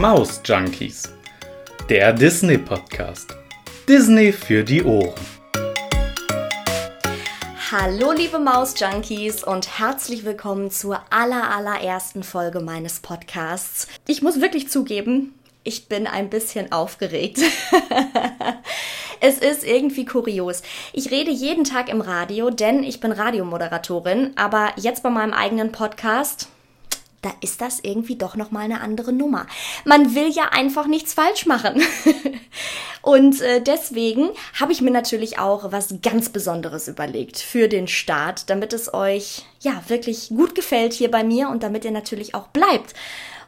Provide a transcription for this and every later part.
Maus Junkies, der Disney Podcast. Disney für die Ohren. Hallo liebe Maus Junkies und herzlich willkommen zur aller allerersten Folge meines Podcasts. Ich muss wirklich zugeben, ich bin ein bisschen aufgeregt. es ist irgendwie kurios. Ich rede jeden Tag im Radio, denn ich bin Radiomoderatorin, aber jetzt bei meinem eigenen Podcast da ist das irgendwie doch noch mal eine andere Nummer. Man will ja einfach nichts falsch machen. und äh, deswegen habe ich mir natürlich auch was ganz Besonderes überlegt für den Start, damit es euch ja wirklich gut gefällt hier bei mir und damit ihr natürlich auch bleibt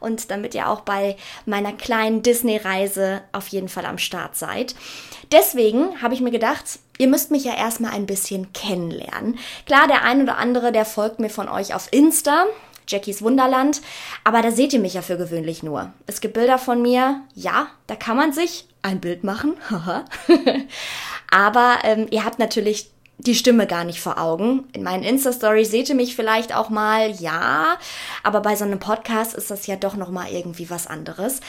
und damit ihr auch bei meiner kleinen Disney-Reise auf jeden Fall am Start seid. Deswegen habe ich mir gedacht, ihr müsst mich ja erstmal ein bisschen kennenlernen. Klar, der ein oder andere, der folgt mir von euch auf Insta. Jackies Wunderland. Aber da seht ihr mich ja für gewöhnlich nur. Es gibt Bilder von mir, ja, da kann man sich ein Bild machen. Aber ähm, ihr habt natürlich die Stimme gar nicht vor Augen. In meinen Insta-Stories seht ihr mich vielleicht auch mal, ja, aber bei so einem Podcast ist das ja doch nochmal irgendwie was anderes.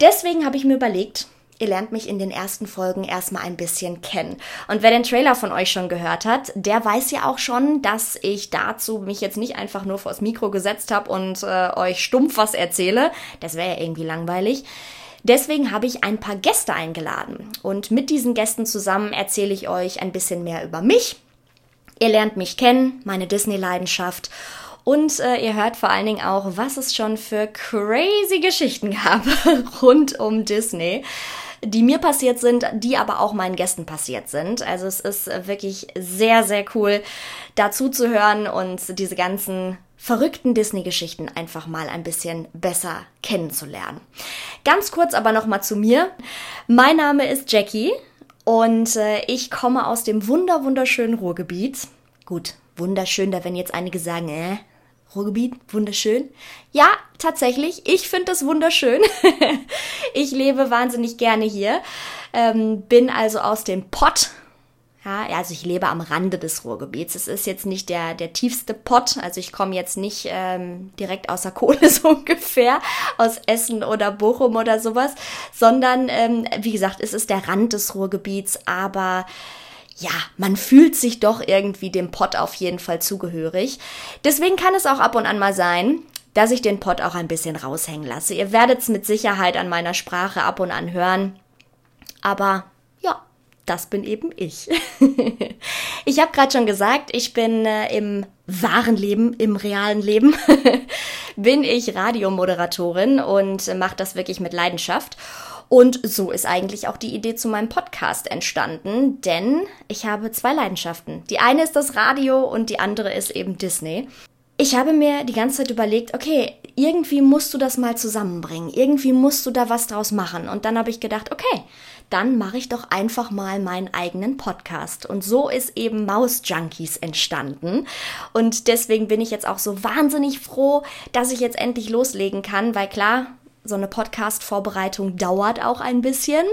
Deswegen habe ich mir überlegt, Ihr lernt mich in den ersten Folgen erstmal ein bisschen kennen. Und wer den Trailer von euch schon gehört hat, der weiß ja auch schon, dass ich dazu mich jetzt nicht einfach nur vors Mikro gesetzt habe und äh, euch stumpf was erzähle. Das wäre ja irgendwie langweilig. Deswegen habe ich ein paar Gäste eingeladen. Und mit diesen Gästen zusammen erzähle ich euch ein bisschen mehr über mich. Ihr lernt mich kennen, meine Disney-Leidenschaft und äh, ihr hört vor allen Dingen auch, was es schon für crazy Geschichten gab rund um Disney die mir passiert sind, die aber auch meinen Gästen passiert sind. Also es ist wirklich sehr, sehr cool, dazu zu hören und diese ganzen verrückten Disney-Geschichten einfach mal ein bisschen besser kennenzulernen. Ganz kurz aber nochmal zu mir. Mein Name ist Jackie und äh, ich komme aus dem wunder wunderschönen Ruhrgebiet. Gut, wunderschön, da wenn jetzt einige sagen, äh, Ruhrgebiet, wunderschön. Ja, tatsächlich, ich finde es wunderschön. ich lebe wahnsinnig gerne hier, ähm, bin also aus dem Pott. Ja, also ich lebe am Rande des Ruhrgebiets. Es ist jetzt nicht der, der tiefste Pott, also ich komme jetzt nicht ähm, direkt aus der Kohle so ungefähr, aus Essen oder Bochum oder sowas, sondern ähm, wie gesagt, es ist der Rand des Ruhrgebiets, aber ja, man fühlt sich doch irgendwie dem Pott auf jeden Fall zugehörig. Deswegen kann es auch ab und an mal sein, dass ich den Pott auch ein bisschen raushängen lasse. Ihr werdet es mit Sicherheit an meiner Sprache ab und an hören. Aber ja, das bin eben ich. ich habe gerade schon gesagt, ich bin äh, im wahren Leben, im realen Leben, bin ich Radiomoderatorin und mache das wirklich mit Leidenschaft. Und so ist eigentlich auch die Idee zu meinem Podcast entstanden, denn ich habe zwei Leidenschaften. Die eine ist das Radio und die andere ist eben Disney. Ich habe mir die ganze Zeit überlegt, okay, irgendwie musst du das mal zusammenbringen, irgendwie musst du da was draus machen. Und dann habe ich gedacht, okay, dann mache ich doch einfach mal meinen eigenen Podcast. Und so ist eben Maus Junkies entstanden. Und deswegen bin ich jetzt auch so wahnsinnig froh, dass ich jetzt endlich loslegen kann, weil klar, so eine Podcast-Vorbereitung dauert auch ein bisschen.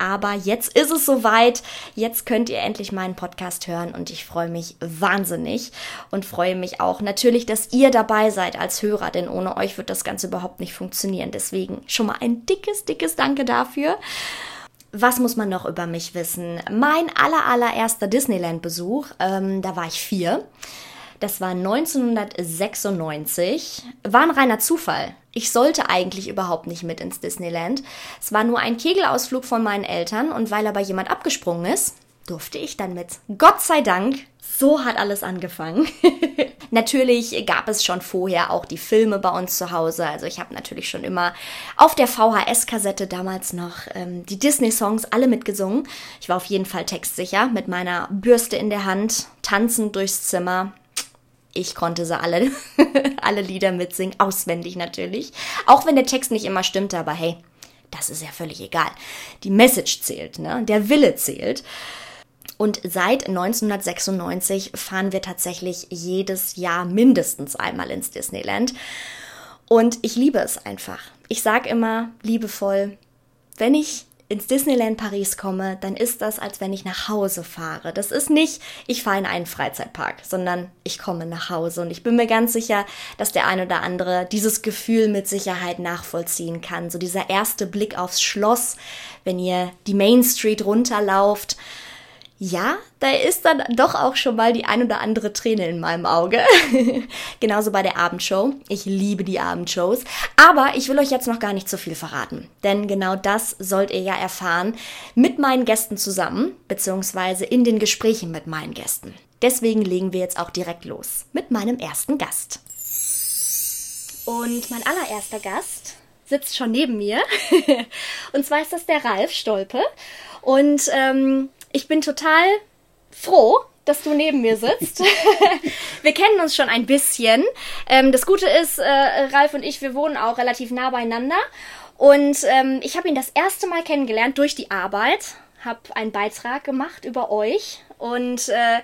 Aber jetzt ist es soweit. Jetzt könnt ihr endlich meinen Podcast hören und ich freue mich wahnsinnig und freue mich auch natürlich, dass ihr dabei seid als Hörer, denn ohne euch wird das Ganze überhaupt nicht funktionieren. Deswegen schon mal ein dickes, dickes Danke dafür. Was muss man noch über mich wissen? Mein aller, allererster Disneyland-Besuch, ähm, da war ich vier. Das war 1996. War ein reiner Zufall. Ich sollte eigentlich überhaupt nicht mit ins Disneyland. Es war nur ein Kegelausflug von meinen Eltern und weil aber jemand abgesprungen ist, durfte ich dann mit. Gott sei Dank, so hat alles angefangen. natürlich gab es schon vorher auch die Filme bei uns zu Hause. Also ich habe natürlich schon immer auf der VHS-Kassette damals noch ähm, die Disney-Songs alle mitgesungen. Ich war auf jeden Fall textsicher mit meiner Bürste in der Hand, tanzend durchs Zimmer ich konnte sie alle, alle Lieder mitsingen, auswendig natürlich. Auch wenn der Text nicht immer stimmte, aber hey, das ist ja völlig egal. Die Message zählt, ne? Der Wille zählt. Und seit 1996 fahren wir tatsächlich jedes Jahr mindestens einmal ins Disneyland. Und ich liebe es einfach. Ich sage immer liebevoll, wenn ich ins Disneyland Paris komme, dann ist das, als wenn ich nach Hause fahre. Das ist nicht, ich fahre in einen Freizeitpark, sondern ich komme nach Hause. Und ich bin mir ganz sicher, dass der ein oder andere dieses Gefühl mit Sicherheit nachvollziehen kann. So dieser erste Blick aufs Schloss, wenn ihr die Main Street runterlauft ja, da ist dann doch auch schon mal die ein oder andere Träne in meinem Auge. Genauso bei der Abendshow. Ich liebe die Abendshows. Aber ich will euch jetzt noch gar nicht zu viel verraten. Denn genau das sollt ihr ja erfahren mit meinen Gästen zusammen, beziehungsweise in den Gesprächen mit meinen Gästen. Deswegen legen wir jetzt auch direkt los mit meinem ersten Gast. Und mein allererster Gast sitzt schon neben mir. Und zwar ist das der Ralf Stolpe. Und ähm, ich bin total froh, dass du neben mir sitzt. wir kennen uns schon ein bisschen. Ähm, das Gute ist, äh, Ralf und ich, wir wohnen auch relativ nah beieinander. Und ähm, ich habe ihn das erste Mal kennengelernt durch die Arbeit, habe einen Beitrag gemacht über euch und äh,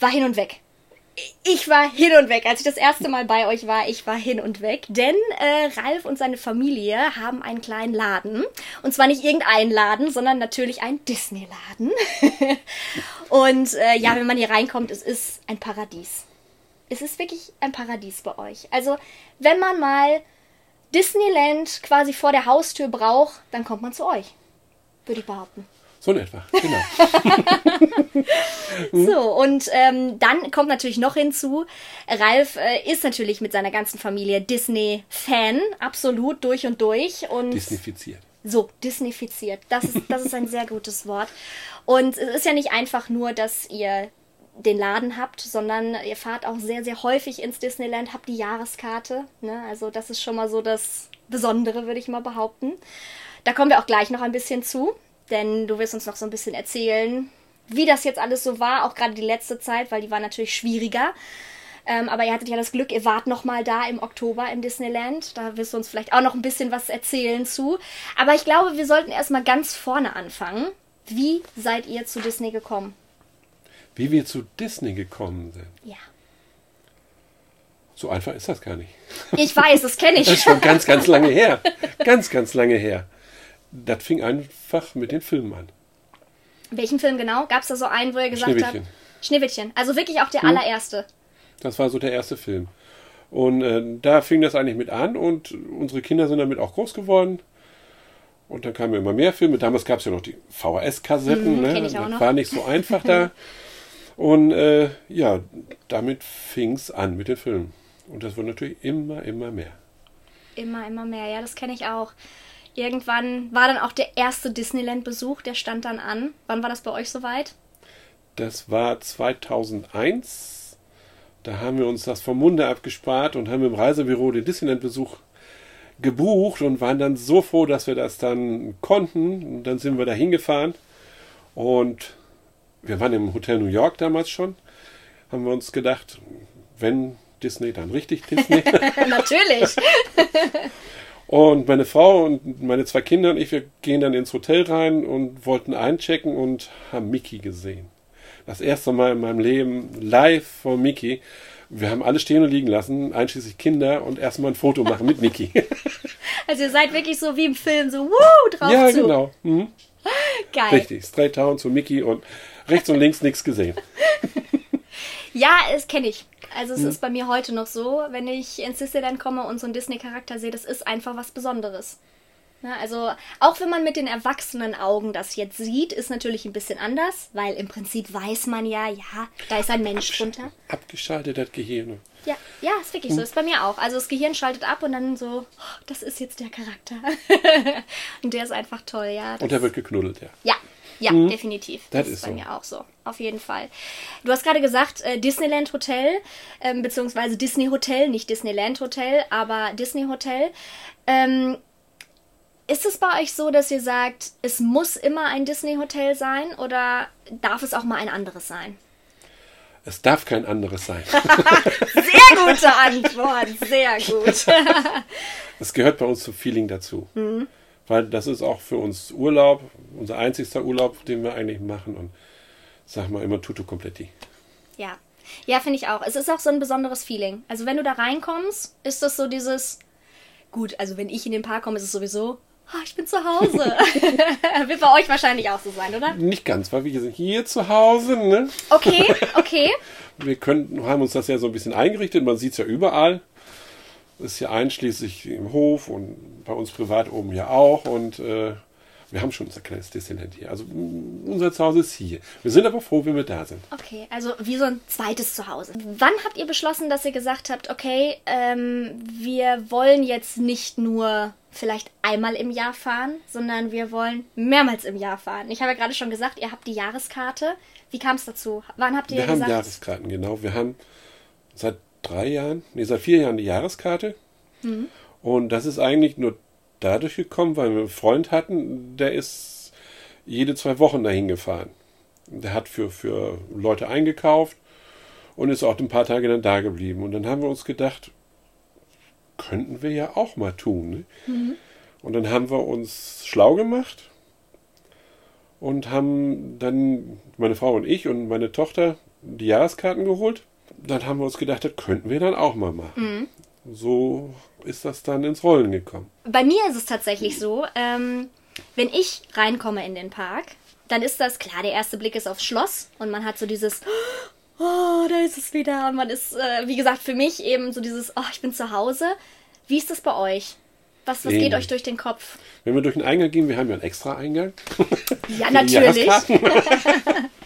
war hin und weg ich war hin und weg. Als ich das erste Mal bei euch war, ich war hin und weg. Denn äh, Ralf und seine Familie haben einen kleinen Laden. Und zwar nicht irgendeinen Laden, sondern natürlich einen Disney-Laden. und äh, ja, wenn man hier reinkommt, es ist ein Paradies. Es ist wirklich ein Paradies bei euch. Also, wenn man mal Disneyland quasi vor der Haustür braucht, dann kommt man zu euch. Würde ich behaupten. So in etwa, genau. so, und ähm, dann kommt natürlich noch hinzu, Ralf äh, ist natürlich mit seiner ganzen Familie Disney-Fan, absolut durch und durch. Und Disneyfiziert. So, Disneyfiziert. Das ist, das ist ein sehr gutes Wort. Und es ist ja nicht einfach nur, dass ihr den Laden habt, sondern ihr fahrt auch sehr, sehr häufig ins Disneyland, habt die Jahreskarte. Ne? Also das ist schon mal so das Besondere, würde ich mal behaupten. Da kommen wir auch gleich noch ein bisschen zu denn du wirst uns noch so ein bisschen erzählen, wie das jetzt alles so war, auch gerade die letzte Zeit, weil die war natürlich schwieriger. Ähm, aber ihr hattet ja das Glück, ihr wart noch mal da im Oktober im Disneyland. Da wirst du uns vielleicht auch noch ein bisschen was erzählen zu. Aber ich glaube, wir sollten erstmal ganz vorne anfangen. Wie seid ihr zu Disney gekommen? Wie wir zu Disney gekommen sind? Ja. So einfach ist das gar nicht. Ich weiß, das kenne ich. Das ist schon ganz, ganz lange her. Ganz, ganz lange her das fing einfach mit den Filmen an. Welchen Film genau? Gab es da so einen, wo ihr gesagt Schneewittchen. habt? Schneewittchen. Also wirklich auch der hm. allererste. Das war so der erste Film. Und äh, da fing das eigentlich mit an und unsere Kinder sind damit auch groß geworden. Und dann kamen immer mehr Filme. Damals gab es ja noch die VHS-Kassetten. Mhm, ne? Das noch. war nicht so einfach da. Und äh, ja, damit fing es an mit den Filmen. Und das wurde natürlich immer, immer mehr. Immer, immer mehr. Ja, das kenne ich auch. Irgendwann war dann auch der erste Disneyland-Besuch, der stand dann an. Wann war das bei euch soweit? Das war 2001. Da haben wir uns das vom Munde abgespart und haben im Reisebüro den Disneyland-Besuch gebucht und waren dann so froh, dass wir das dann konnten. Und dann sind wir da hingefahren und wir waren im Hotel New York damals schon. Haben wir uns gedacht, wenn Disney, dann richtig Disney. Natürlich. Und meine Frau und meine zwei Kinder und ich, wir gehen dann ins Hotel rein und wollten einchecken und haben Mickey gesehen. Das erste Mal in meinem Leben live von Mickey. Wir haben alle stehen und liegen lassen, einschließlich Kinder, und erstmal ein Foto machen mit Mickey. Also ihr seid wirklich so wie im Film, so wuh, drauf Ja, zu. genau. Mhm. Geil. Richtig, Straight Town zu Mickey und rechts und links nichts gesehen. Ja, das kenne ich. Also es Hm. ist bei mir heute noch so, wenn ich ins Disneyland komme und so einen Disney-Charakter sehe, das ist einfach was Besonderes. Ne, also auch wenn man mit den erwachsenen Augen das jetzt sieht, ist natürlich ein bisschen anders, weil im Prinzip weiß man ja, ja, da ist ein Mensch drunter. Abgeschaltet das Gehirn. Ja, ja, ist wirklich so. Ist bei mir auch. Also das Gehirn schaltet ab und dann so, oh, das ist jetzt der Charakter. und der ist einfach toll, ja. Und da wird geknuddelt, ja. ja, ja, definitiv. Das, Das ist bei so. mir auch so. Auf jeden Fall. Du hast gerade gesagt, äh, Disneyland Hotel, ähm, beziehungsweise Disney Hotel, nicht Disneyland Hotel, aber Disney Hotel. Ähm, ist es bei euch so, dass ihr sagt, es muss immer ein Disney Hotel sein oder darf es auch mal ein anderes sein? Es darf kein anderes sein. Sehr gute Antwort, sehr gut. Das gehört bei uns zum Feeling dazu. Mhm. Weil das ist auch für uns Urlaub, unser einzigster Urlaub, den wir eigentlich machen. Und sag mal immer Tutu Kompletti. Ja. Ja, finde ich auch. Es ist auch so ein besonderes Feeling. Also wenn du da reinkommst, ist das so dieses, gut, also wenn ich in den Park komme, ist es sowieso, oh, ich bin zu Hause. Wird bei euch wahrscheinlich auch so sein, oder? Nicht ganz, weil wir sind hier zu Hause, ne? Okay, okay. Wir können, haben uns das ja so ein bisschen eingerichtet, man sieht es ja überall. Ist ja einschließlich im Hof und bei uns privat oben ja auch. Und äh, wir haben schon unser kleines Disneyland hier. Also mm, unser Zuhause ist hier. Wir sind aber froh, wenn wir da sind. Okay, also wie so ein zweites Zuhause. Wann habt ihr beschlossen, dass ihr gesagt habt, okay, ähm, wir wollen jetzt nicht nur vielleicht einmal im Jahr fahren, sondern wir wollen mehrmals im Jahr fahren? Ich habe ja gerade schon gesagt, ihr habt die Jahreskarte. Wie kam es dazu? Wann habt ihr wir gesagt? haben Jahreskarten, genau. Wir haben seit drei Jahren, nee, seit vier Jahren die Jahreskarte. Mhm. Und das ist eigentlich nur dadurch gekommen, weil wir einen Freund hatten, der ist jede zwei Wochen dahin gefahren. Der hat für, für Leute eingekauft und ist auch ein paar Tage dann da geblieben. Und dann haben wir uns gedacht, könnten wir ja auch mal tun. Ne? Mhm. Und dann haben wir uns schlau gemacht und haben dann meine Frau und ich und meine Tochter die Jahreskarten geholt. Dann haben wir uns gedacht, das könnten wir dann auch mal machen. So ist das dann ins Rollen gekommen. Bei mir ist es tatsächlich so, ähm, wenn ich reinkomme in den Park, dann ist das klar, der erste Blick ist aufs Schloss und man hat so dieses, oh, da ist es wieder. Und man ist, äh, wie gesagt, für mich eben so dieses, oh, ich bin zu Hause. Wie ist das bei euch? Was, was geht euch durch den Kopf? Wenn wir durch den Eingang gehen, wir haben ja einen extra Eingang. Ja, natürlich.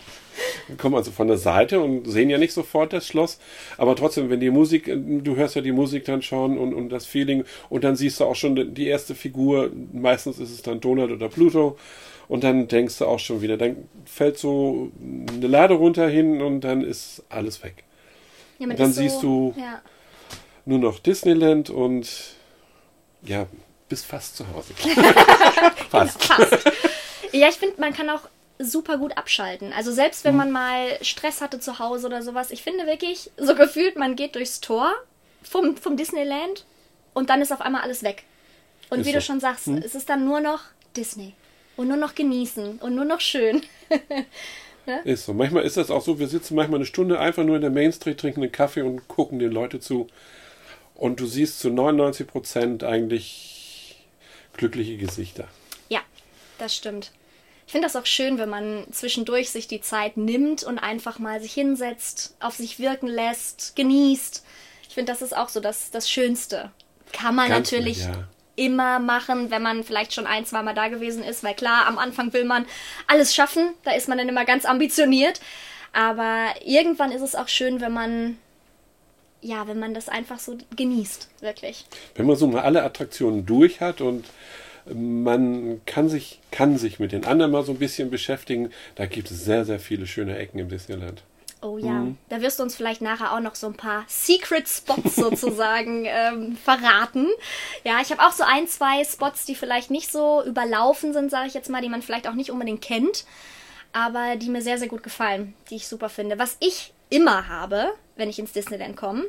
Kommen also von der Seite und sehen ja nicht sofort das Schloss. Aber trotzdem, wenn die Musik, du hörst ja die Musik dann schon und, und das Feeling und dann siehst du auch schon die erste Figur. Meistens ist es dann Donald oder Pluto. Und dann denkst du auch schon wieder, dann fällt so eine Lade runter hin und dann ist alles weg. Ja, man Dann siehst du- Ja. Nur noch Disneyland und ja, bist fast zu Hause. fast. Fast. ja, ich finde, man kann auch super gut abschalten. Also selbst Mhm. wenn man mal Stress hatte zu Hause oder sowas, ich finde wirklich, so gefühlt, man geht durchs Tor vom, vom Disneyland und dann ist auf einmal alles weg. Und Ist wie so. du schon sagst, Hm? es ist dann nur noch Disney. Und nur noch genießen und nur noch schön. Ist so. Manchmal ist das auch so, wir sitzen manchmal eine Stunde einfach nur in der Main Street, trinken einen Kaffee und gucken den Leute zu. Und du siehst zu 99 Prozent eigentlich glückliche Gesichter. Ja, das stimmt. Ich finde das auch schön, wenn man zwischendurch sich die Zeit nimmt und einfach mal sich hinsetzt, auf sich wirken lässt, genießt. Ich finde, das ist auch so das, das Schönste. Kann man Ganz natürlich ja. immer machen, wenn man vielleicht schon ein, zweimal da gewesen ist, weil klar, am Anfang will man alles schaffen, da ist man dann immer ganz ambitioniert. Aber irgendwann ist es auch schön, wenn man, ja, wenn man das einfach so genießt, wirklich. Wenn man so mal alle Attraktionen durch hat und man kann sich, kann sich mit den anderen mal so ein bisschen beschäftigen, da gibt es sehr, sehr viele schöne Ecken im Disneyland. Oh ja, Mhm. da wirst du uns vielleicht nachher auch noch so ein paar Secret Spots sozusagen ähm, verraten. Ja, ich habe auch so ein, zwei Spots, die vielleicht nicht so überlaufen sind, sage ich jetzt mal, die man vielleicht auch nicht unbedingt kennt, aber die mir sehr, sehr gut gefallen, die ich super finde. Was ich immer habe, wenn ich ins Disneyland komme,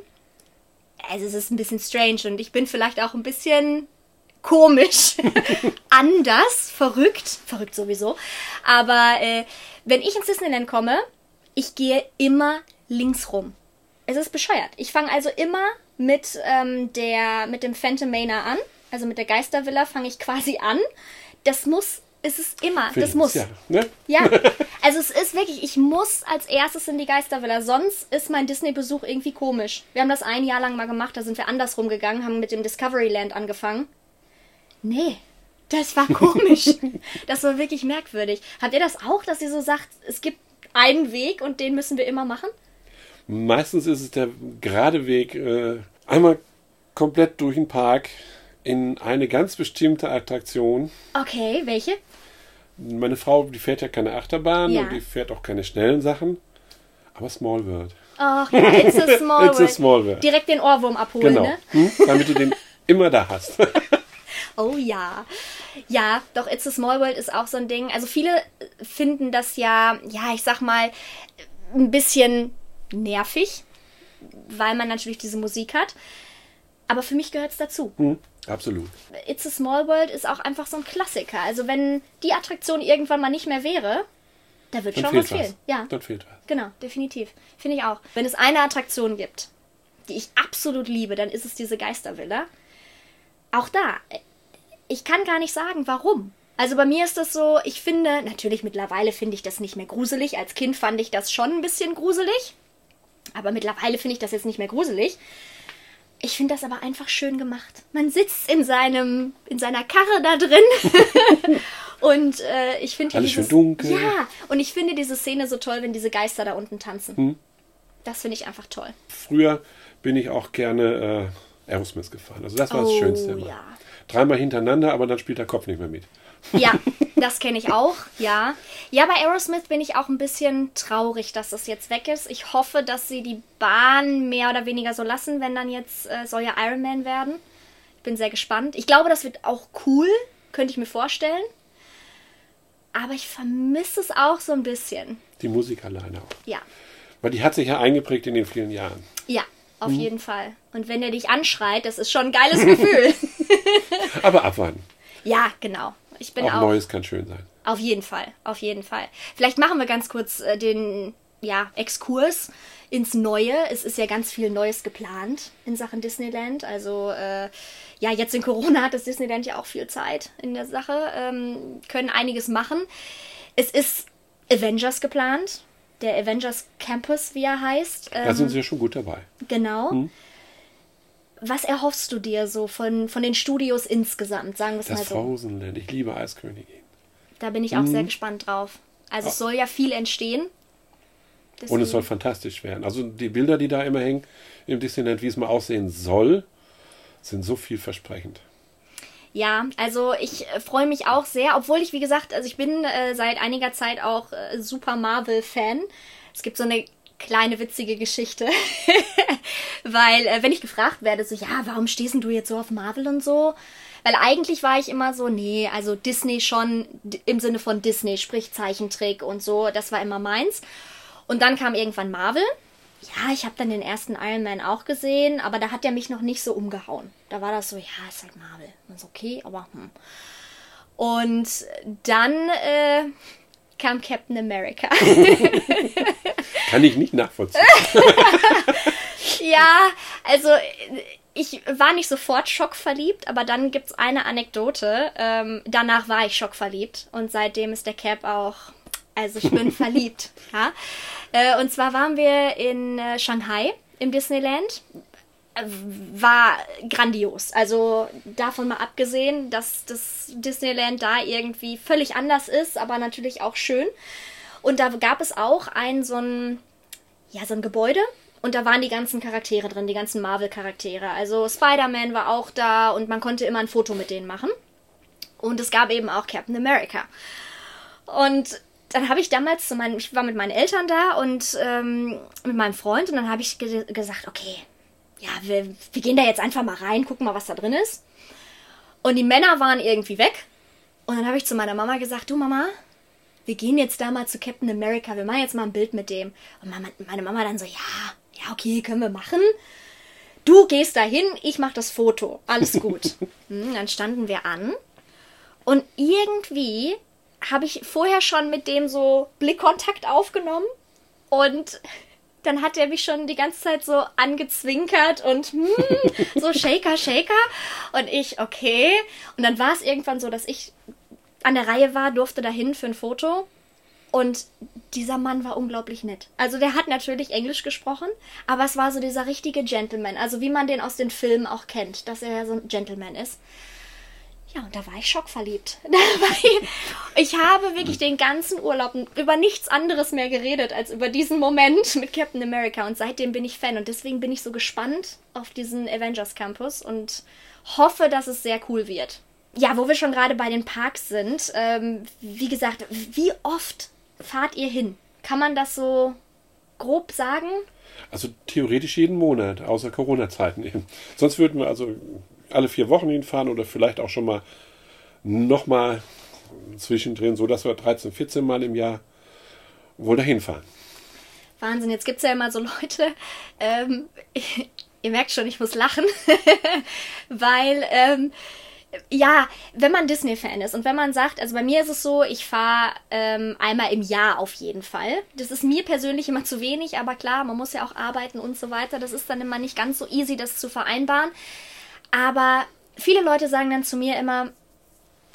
also es ist ein bisschen strange und ich bin vielleicht auch ein bisschen komisch, anders, verrückt, verrückt sowieso. Aber äh, wenn ich ins Disneyland komme, ich gehe immer links rum. Es ist bescheuert. Ich fange also immer mit ähm, der mit dem Phantom Manor an, also mit der Geistervilla fange ich quasi an. Das muss, es ist immer, das Felix, muss. Ja, ne? Ja, also es ist wirklich, ich muss als erstes in die Geistervilla, sonst ist mein Disney-Besuch irgendwie komisch. Wir haben das ein Jahr lang mal gemacht, da sind wir andersrum gegangen, haben mit dem Discoveryland angefangen. Nee, das war komisch. das war wirklich merkwürdig. Habt ihr das auch, dass ihr so sagt, es gibt einen Weg und den müssen wir immer machen? Meistens ist es der gerade Weg, äh, einmal komplett durch den Park in eine ganz bestimmte Attraktion. Okay, welche? Meine Frau, die fährt ja keine Achterbahn Ja. und die fährt auch keine schnellen Sachen. Aber Small World. Ach ja, It's a Small It's a World. Small World. Direkt den Ohrwurm abholen, Genau. ne? Hm? Damit du den immer da hast. Oh ja. Ja, doch It's a Small World ist auch so ein Ding. Also viele finden das ja, ja, ich sag mal, ein bisschen nervig, weil man natürlich diese Musik hat. Aber für mich gehört es dazu. Hm? Absolut. It's a Small World ist auch einfach so ein Klassiker. Also wenn die Attraktion irgendwann mal nicht mehr wäre, da wird Dann schon was was. fehlen. Ja, Dann fehlt was. genau, definitiv. Finde ich auch. Wenn es eine Attraktion gibt, die ich absolut liebe, dann ist es diese Geistervilla. Auch da, ich kann gar nicht sagen, warum. Also bei mir ist das so, ich finde, natürlich mittlerweile finde ich das nicht mehr gruselig. Als Kind fand ich das schon ein bisschen gruselig. Aber mittlerweile finde ich das jetzt nicht mehr gruselig. Ich finde das aber einfach schön gemacht. Man sitzt in seinem, in seiner Karre da drin. und äh, ich finde Alles schön dunkel. Ja, und ich finde diese Szene so toll, wenn diese Geister da unten tanzen. Hm. Das finde ich einfach toll. Früher bin ich auch gerne äh, Aerosmith gefahren. Also das war das Oh, Schönste immer. ja. Dreimal hintereinander, aber dann spielt der Kopf nicht mehr mit. Ja, das kenne ich auch, ja. Ja, bei Aerosmith bin ich auch ein bisschen traurig, dass das jetzt weg ist. Ich hoffe, dass sie die Bahn mehr oder weniger so lassen, wenn dann jetzt äh, soll ja Iron Man werden. Ich bin sehr gespannt. Ich glaube, das wird auch cool, könnte ich mir vorstellen. Aber ich vermisse es auch so ein bisschen. Die Musik alleine auch. Ja, Weil die hat sich ja eingeprägt in den vielen Jahren. ja, auf jeden Fall. Und wenn er dich anschreit, das ist schon ein geiles Gefühl. Aber abwarten. ja, genau. Ich bin Auch auch Neues kann schön sein. Auf jeden Fall, auf jeden Fall. Vielleicht machen wir ganz kurz äh, den ja, Exkurs ins Neue. Es ist ja ganz viel Neues geplant in Sachen Disneyland. Also äh, ja, jetzt in Corona hat das Disneyland ja auch viel Zeit in der Sache, ähm, können einiges machen. Es ist Avengers geplant. Der Avengers Campus, wie er heißt. Da Ähm, sind sie ja schon gut dabei. genau. Was erhoffst du dir so von, von den Studios insgesamt, sagen wir es mal so? Frozenland. Ich liebe Eiskönigin. Da bin ich auch sehr gespannt drauf. Also es soll ja viel entstehen. Und es Deswegen- soll fantastisch werden. Also die Bilder, die da immer hängen im Disneyland, wie es mal aussehen soll, sind so vielversprechend. Ja, also ich äh, freue mich auch sehr, obwohl ich, wie gesagt, also ich bin äh, seit einiger Zeit auch äh, Super Marvel-Fan. Es gibt so eine kleine witzige Geschichte, weil äh, wenn ich gefragt werde, so, ja, warum stehst du jetzt so auf Marvel und so? Weil eigentlich war ich immer so, nee, also Disney schon im Sinne von Disney, sprich Zeichentrick und so, das war immer meins. Und dann kam irgendwann Marvel. Ja, ich habe dann den ersten Iron Man auch gesehen, aber da hat er mich noch nicht so umgehauen. Da war das so, ja, ist halt Marvel. Ist okay, aber hm. Und dann äh, kam Captain America. Kann ich nicht nachvollziehen. ja, also ich war nicht sofort schockverliebt, aber dann gibt's eine Anekdote. Ähm, danach war ich schockverliebt und seitdem ist der Cap auch. Also ich bin verliebt. Ja? Äh, und zwar waren wir in äh, Shanghai im Disneyland. Äh, War grandios. Also davon mal abgesehen, dass das Disneyland da irgendwie völlig anders ist, aber natürlich auch schön. Und da gab es auch ein so ein ja, so ein Gebäude. Und da waren die ganzen Charaktere drin, die ganzen Marvel-Charaktere. Also Spider-Man war auch da und man konnte immer ein Foto mit denen machen. Und es gab eben auch Captain America. Und dann habe ich damals zu meinen, ich war mit meinen Eltern da und ähm, mit meinem Freund und dann habe ich ge gesagt, okay, ja, wir, wir gehen da jetzt einfach mal rein, gucken mal, was da drin ist. Und die Männer waren irgendwie weg. Und dann habe ich zu meiner Mama gesagt, du Mama, wir gehen jetzt da mal zu Captain America, wir machen jetzt mal ein Bild mit dem. Und Mama, meine Mama dann so, ja, ja, okay, können wir machen. Du gehst dahin, ich mach das Foto. Alles gut. hm, dann standen wir an. Und irgendwie habe ich vorher schon mit dem so Blickkontakt aufgenommen. Und dann hat er mich schon die ganze Zeit so angezwinkert und hm, so Shaker, Shaker. Und ich, okay. Und dann war es irgendwann so, dass ich an der Reihe war, durfte dahin für ein Foto. Und dieser Mann war unglaublich nett. Also der hat natürlich Englisch gesprochen, aber es war so dieser richtige Gentleman. Also wie man den aus den Filmen auch kennt, dass er ja so ein Gentleman ist. Ja, und da war ich schockverliebt. Ich habe wirklich den ganzen Urlaub über nichts anderes mehr geredet als über diesen Moment mit Captain America. Und seitdem bin ich Fan. Und deswegen bin ich so gespannt auf diesen Avengers Campus und hoffe, dass es sehr cool wird. Ja, wo wir schon gerade bei den Parks sind, ähm, wie gesagt, wie oft fahrt ihr hin? Kann man das so grob sagen? Also theoretisch jeden Monat, außer Corona-Zeiten eben. Sonst würden wir also alle vier Wochen hinfahren oder vielleicht auch schon mal nochmal zwischendrin, so dass wir 13, 14 Mal im Jahr wohl dahin fahren. Wahnsinn, jetzt gibt es ja immer so Leute, ähm, ihr merkt schon, ich muss lachen, weil, ähm, ja, wenn man Disney-Fan ist und wenn man sagt, also bei mir ist es so, ich fahre ähm, einmal im Jahr auf jeden Fall. Das ist mir persönlich immer zu wenig, aber klar, man muss ja auch arbeiten und so weiter. Das ist dann immer nicht ganz so easy, das zu vereinbaren. Aber viele Leute sagen dann zu mir immer,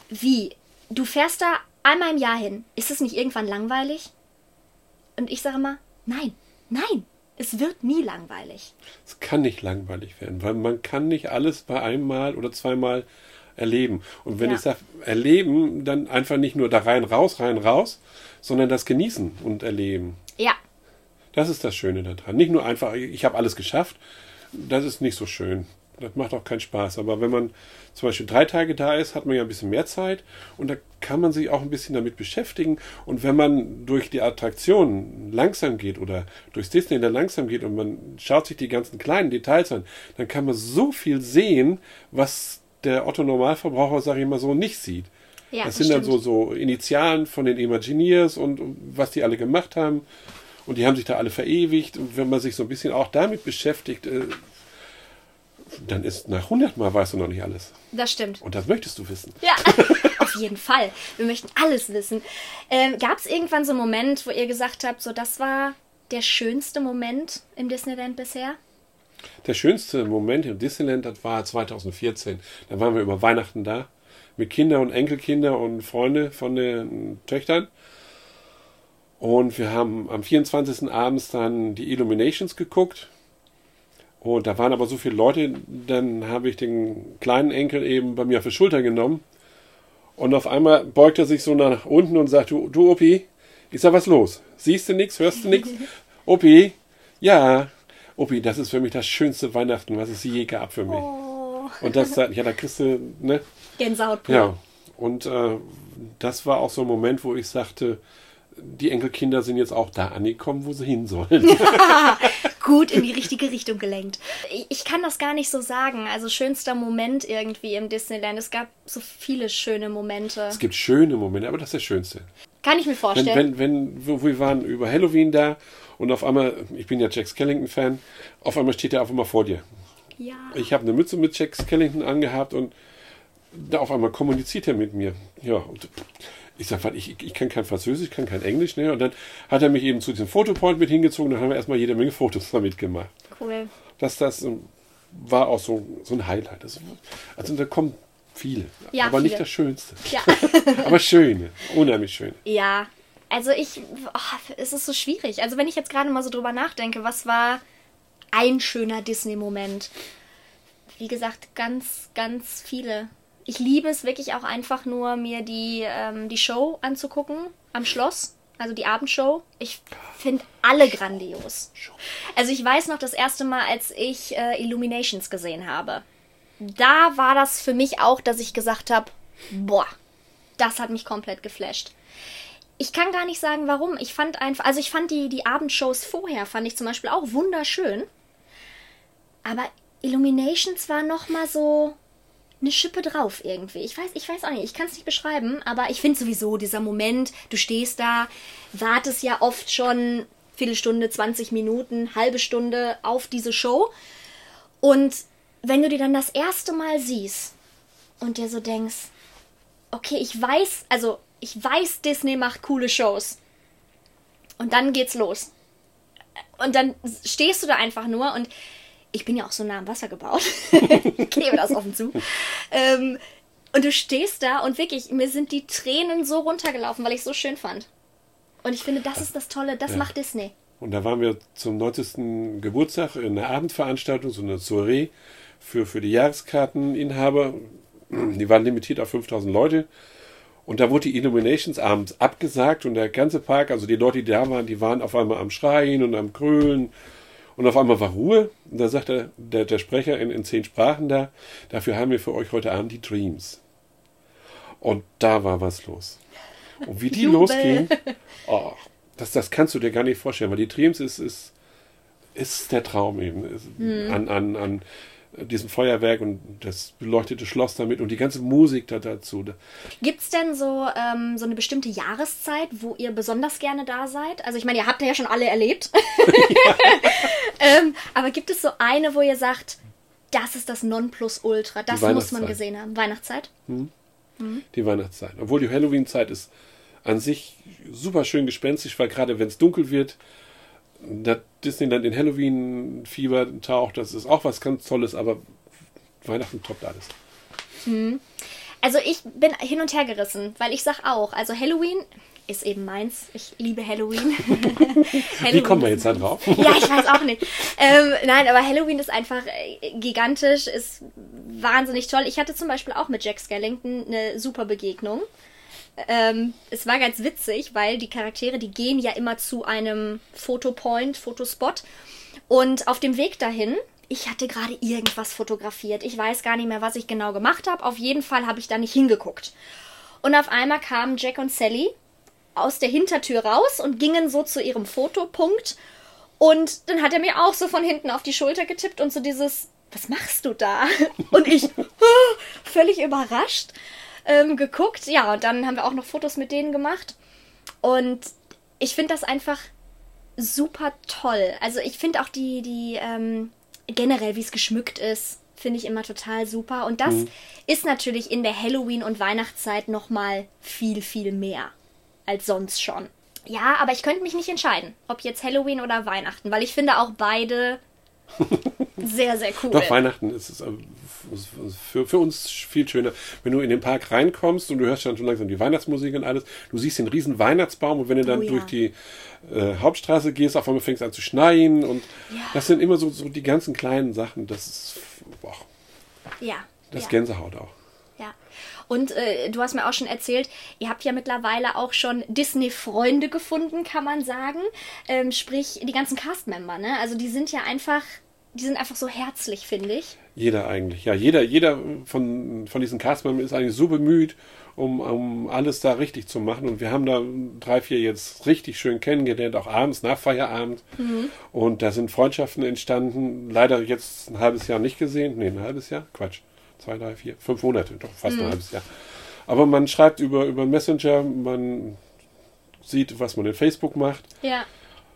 Wie? Du fährst da einmal im Jahr hin. Ist es nicht irgendwann langweilig? Und ich sage immer, nein, nein, es wird nie langweilig. Es kann nicht langweilig werden, weil man kann nicht alles bei einmal oder zweimal erleben. Und wenn Ja. ich sage erleben, dann einfach nicht nur da rein, raus, rein, raus, sondern das genießen und erleben. Ja, Das ist das Schöne daran. Nicht nur einfach, ich habe alles geschafft, das ist nicht so schön. Das macht auch keinen Spaß. Aber wenn man zum Beispiel drei Tage da ist, hat man ja ein bisschen mehr Zeit und da kann man sich auch ein bisschen damit beschäftigen. Und wenn man durch die Attraktionen langsam geht oder durchs Disneyland langsam geht und man schaut sich die ganzen kleinen Details an, dann kann man so viel sehen, was der Otto Normalverbraucher, sage ich mal so, nicht sieht. ja, das sind dann so, stimmt. so Initialen von den Imagineers und, und was die alle gemacht haben. Und die haben sich da alle verewigt. Und wenn man sich so ein bisschen auch damit beschäftigt, äh, dann ist nach 100 Mal weißt du noch nicht alles. Das stimmt. Und das möchtest du wissen. Ja, auf jeden Fall. Wir möchten alles wissen. Ähm, Gab es irgendwann so einen Moment, wo ihr gesagt habt, so das war der schönste Moment im Disneyland bisher? Der schönste Moment im Disneyland, das war 2014. Da waren wir über Weihnachten da. Mit Kinder und Enkelkinder und Freunde von den Töchtern. Und wir haben am 24. abends dann die Illuminations geguckt. Und da waren aber so viele Leute, dann habe ich den kleinen Enkel eben bei mir auf die Schulter genommen. Und auf einmal beugt er sich so nach unten und sagt, du, du Opi, ich sag, was los? Siehst du nichts, hörst du nichts? Opi, ja, Opi, das ist für mich das schönste Weihnachten, was es je gab für mich. Oh, Und das, sagt- ja, da kriegst du, ne? Gänsehaut. Ja. Und äh, das war auch so ein Moment, wo ich sagte, die Enkelkinder sind jetzt auch da angekommen, wo sie hin sollen. Gut in die richtige Richtung gelenkt. Ich, kann das gar nicht so sagen. Also schönster Moment irgendwie im Disneyland. Es gab so viele schöne Momente. es gibt schöne Momente, aber das ist das Schönste. Kann ich mir Wenn, vorstellen. wenn, wenn wo wir waren über Halloween da und auf einmal, ich bin ja Jack Skellington-Fan, auf einmal steht er auf einmal vor dir. ja. Ich habe eine Mütze mit Jack Skellington angehabt und da auf einmal kommuniziert er mit mir. Ja, und ich sag, was, ich, ich kann kein Französisch, kann kein Englisch, ne? Und dann hat er mich eben zu diesem Fotopoint mit hingezogen, dann haben wir erstmal jede Menge Fotos damit gemacht. Cool. Das, das war auch so, so ein Highlight. Das, also da kommen viele, Ja, aber nicht viele. das Schönste. Ja. Aber schöne, unheimlich schön. Ja, also ich, oh, es ist so schwierig. Also wenn ich jetzt gerade mal so drüber nachdenke, was war ein schöner Disney-Moment? Wie gesagt, ganz, ganz viele. Ich liebe es wirklich auch einfach nur, mir die, ähm, die Show anzugucken am Schloss. Also die Abendshow. Ich finde alle grandios. Also ich weiß noch das erste Mal, als ich äh, Illuminations gesehen habe. Da war das für mich auch, dass ich gesagt habe, boah, das hat mich komplett geflasht. Ich kann gar nicht sagen, warum. Ich fand einfach, also ich fand die, die Abendshows vorher, fand ich zum Beispiel auch wunderschön. Aber Illuminations war noch mal so eine Schippe drauf irgendwie. Ich weiß, ich weiß auch nicht, ich kann es nicht beschreiben, aber ich finde sowieso dieser Moment, du stehst da, wartest ja oft schon Viertelstunde, 20 Minuten, halbe Stunde auf diese Show. Und wenn du die dann das erste Mal siehst und dir so denkst, okay, ich weiß, also ich weiß, Disney macht coole Shows. Und dann geht's los. Und dann stehst du da einfach nur und ich bin ja auch so nah am Wasser gebaut. ich gebe das offen zu. Ähm, und du stehst da und wirklich, mir sind die Tränen so runtergelaufen, weil ich es so schön fand. Und ich finde, das ist das Tolle, das macht Disney. Und da waren wir zum 90. Geburtstag in einer Abendveranstaltung, so eine Soiree für, für die Jahreskarteninhaber. Die waren limitiert auf 5000 Leute. Und da wurde die Illuminations abends abgesagt und der ganze Park, also die Leute, die da waren, die waren auf einmal am Schreien und am Krölen. Und auf einmal war Ruhe. Und da sagte der, der Sprecher in, in zehn Sprachen da, dafür haben wir für euch heute Abend die Dreams. Und da war was los. Und wie die losging, oh, das, das kannst du dir gar nicht vorstellen, weil die Dreams ist, ist, ist der Traum eben. Ist An, an, an diesem Feuerwerk und das beleuchtete Schloss damit und die ganze Musik da dazu. Gibt's denn so, ähm, so eine bestimmte Jahreszeit, wo ihr besonders gerne da seid? Also ich meine, ihr habt ja schon alle erlebt. ähm, aber gibt es so eine, wo ihr sagt, das ist das Nonplusultra, das muss man gesehen haben? Weihnachtszeit? Die Weihnachtszeit. Obwohl die Halloween-Zeit ist an sich super schön gespenstisch, weil gerade wenn es dunkel wird, das Disneyland in Halloween-Fieber taucht, das ist auch was ganz Tolles, aber Weihnachten toppt alles. Also ich bin hin und her gerissen, weil ich sag auch, also Halloween ist eben meins. Ich liebe Halloween. Halloween Wie kommen wir jetzt da drauf? ja, ich weiß auch nicht. Ähm, nein, aber Halloween ist einfach gigantisch, ist wahnsinnig toll. Ich hatte zum Beispiel auch mit Jack Skellington eine super Begegnung. Ähm, es war ganz witzig, weil die Charaktere, die gehen ja immer zu einem Fotopoint, Fotospot. Und auf dem Weg dahin, ich hatte gerade irgendwas fotografiert. Ich weiß gar nicht mehr, was ich genau gemacht habe. Auf jeden Fall habe ich da nicht hingeguckt. Und auf einmal kamen Jack und Sally aus der Hintertür raus und gingen so zu ihrem Fotopunkt. Und dann hat er mir auch so von hinten auf die Schulter getippt und so dieses, was machst du da? Und ich völlig überrascht ähm, geguckt. Ja, und dann haben wir auch noch Fotos mit denen gemacht. Und ich finde das einfach super toll. Also ich finde auch die, die ähm, generell, wie es geschmückt ist, finde ich immer total super. Und das mhm. ist natürlich in der Halloween- und Weihnachtszeit nochmal viel, viel mehr als sonst schon. Ja, aber ich könnte mich nicht entscheiden, ob jetzt Halloween oder Weihnachten, weil ich finde auch beide sehr, sehr cool. Doch, Weihnachten ist es äh, für, für uns viel schöner. Wenn du in den Park reinkommst und du hörst dann schon langsam die Weihnachtsmusik und alles, du siehst den riesen Weihnachtsbaum und wenn du dann oh, ja. durch die äh, Hauptstraße gehst, auf einmal fängst an zu schneien und ja. das sind immer so, so die ganzen kleinen Sachen. Das ist, boah, ja. Das ja. Gänsehaut auch. Ja. Und äh, du hast mir auch schon erzählt, ihr habt ja mittlerweile auch schon Disney-Freunde gefunden, kann man sagen. Ähm, sprich, die ganzen Cast-Member, ne? Also die sind ja einfach, die sind einfach so herzlich, finde ich. Jeder eigentlich, ja. Jeder, jeder von, von diesen Cast-Membern ist eigentlich so bemüht, um, um alles da richtig zu machen. Und wir haben da drei, vier jetzt richtig schön kennengelernt, auch abends, nach Feierabend. Mhm. Und da sind Freundschaften entstanden. Leider jetzt ein halbes Jahr nicht gesehen. Nee, ein halbes Jahr? Quatsch zwei, drei, vier, fünf Monate, doch fast mhm. ein halbes Jahr. Aber man schreibt über, über Messenger, man sieht, was man in Facebook macht. Ja.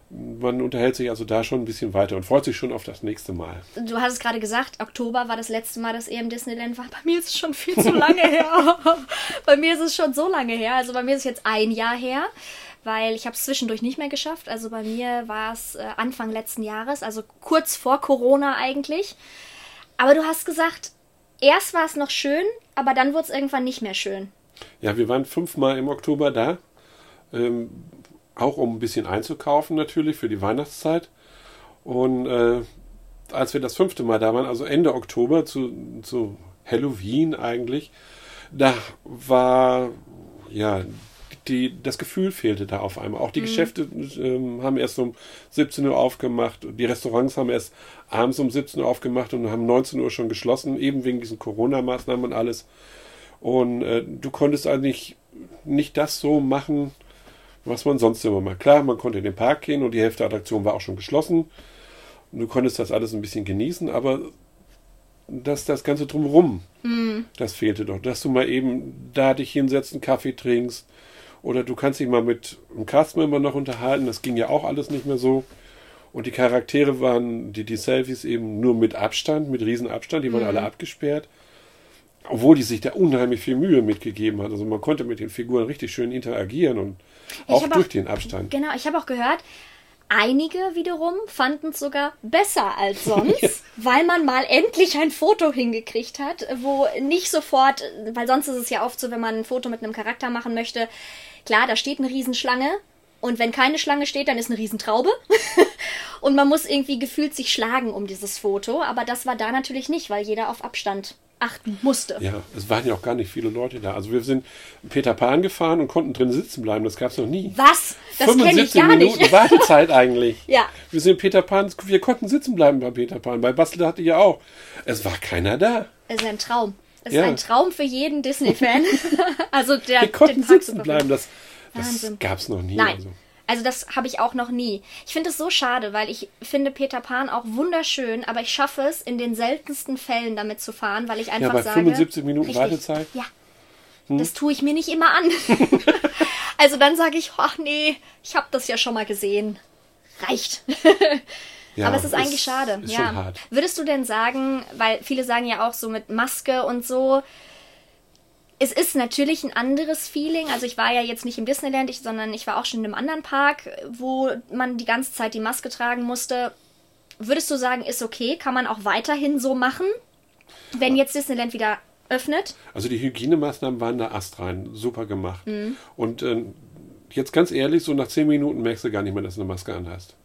Man unterhält sich also da schon ein bisschen weiter und freut sich schon auf das nächste Mal. Du hast es gerade gesagt, Oktober war das letzte Mal, dass er im Disneyland war. Bei mir ist es schon viel zu lange her. bei mir ist es schon so lange her. Also bei mir ist es jetzt ein Jahr her, weil ich habe es zwischendurch nicht mehr geschafft. Also bei mir war es äh, Anfang letzten Jahres, also kurz vor Corona eigentlich. Aber du hast gesagt, erst war es noch schön, aber dann wurde es irgendwann nicht mehr schön. Ja, wir waren fünfmal im Oktober da. Ähm, auch um ein bisschen einzukaufen natürlich für die Weihnachtszeit. Und äh, als wir das fünfte Mal da waren, also Ende Oktober zu, zu Halloween eigentlich, da war ja die, das Gefühl fehlte da auf einmal. Auch die mhm. Geschäfte ähm, haben erst um 17 Uhr aufgemacht, die Restaurants haben erst abends um 17 Uhr aufgemacht und haben 19 Uhr schon geschlossen, eben wegen diesen Corona-Maßnahmen und alles. Und äh, du konntest eigentlich nicht das so machen, was man sonst immer macht. Klar, man konnte in den Park gehen und die Hälfte der Attraktion war auch schon geschlossen. Und du konntest das alles ein bisschen genießen, aber das, das Ganze drumherum, mm. das fehlte doch. Dass du mal eben da dich hinsetzt, einen Kaffee trinkst, oder du kannst dich mal mit einem Castmember noch unterhalten. Das ging ja auch alles nicht mehr so. Und die Charaktere waren, die, die Selfies eben nur mit Abstand, mit Riesenabstand. Die waren mhm. alle abgesperrt. Obwohl die sich da unheimlich viel Mühe mitgegeben hat. Also man konnte mit den Figuren richtig schön interagieren und auch durch auch, den Abstand. Genau, ich habe auch gehört, Einige wiederum fanden es sogar besser als sonst, ja. weil man mal endlich ein Foto hingekriegt hat, wo nicht sofort, weil sonst ist es ja oft so, wenn man ein Foto mit einem Charakter machen möchte, klar, da steht eine Riesenschlange und wenn keine Schlange steht, dann ist eine Riesentraube und man muss irgendwie gefühlt sich schlagen um dieses Foto, aber das war da natürlich nicht, weil jeder auf Abstand achten musste. Ja, es waren ja auch gar nicht viele Leute da. Also wir sind Peter Pan gefahren und konnten drin sitzen bleiben. Das gab es noch nie. Was? Das kenne ich gar Minuten nicht. Wartezeit eigentlich. ja. Wir sind Peter Pan, wir konnten sitzen bleiben bei Peter Pan. Bei Bastel hatte ich ja auch. Es war keiner da. Es ist ein Traum. Es ja. ist ein Traum für jeden Disney-Fan. also der, wir konnten sitzen bleiben. Das, das gab es noch nie. Nein. Also. Also das habe ich auch noch nie. Ich finde es so schade, weil ich finde Peter Pan auch wunderschön, aber ich schaffe es in den seltensten Fällen damit zu fahren, weil ich einfach ja, bei sage... 75 Minuten richtig, Wartezeit? Ja. Hm? Das tue ich mir nicht immer an. also dann sage ich, ach nee, ich habe das ja schon mal gesehen. Reicht. Ja, aber es ist eigentlich ist, schade. Ist ja. Würdest du denn sagen, weil viele sagen ja auch so mit Maske und so, es ist natürlich ein anderes Feeling. Also ich war ja jetzt nicht im Disneyland, ich, sondern ich war auch schon in einem anderen Park, wo man die ganze Zeit die Maske tragen musste. Würdest du sagen, ist okay? Kann man auch weiterhin so machen? Wenn jetzt Disneyland wieder öffnet. Also die Hygienemaßnahmen waren da astrein, super gemacht. Mhm. Und äh, jetzt ganz ehrlich, so nach zehn Minuten merkst du gar nicht mehr, dass du eine Maske anhast.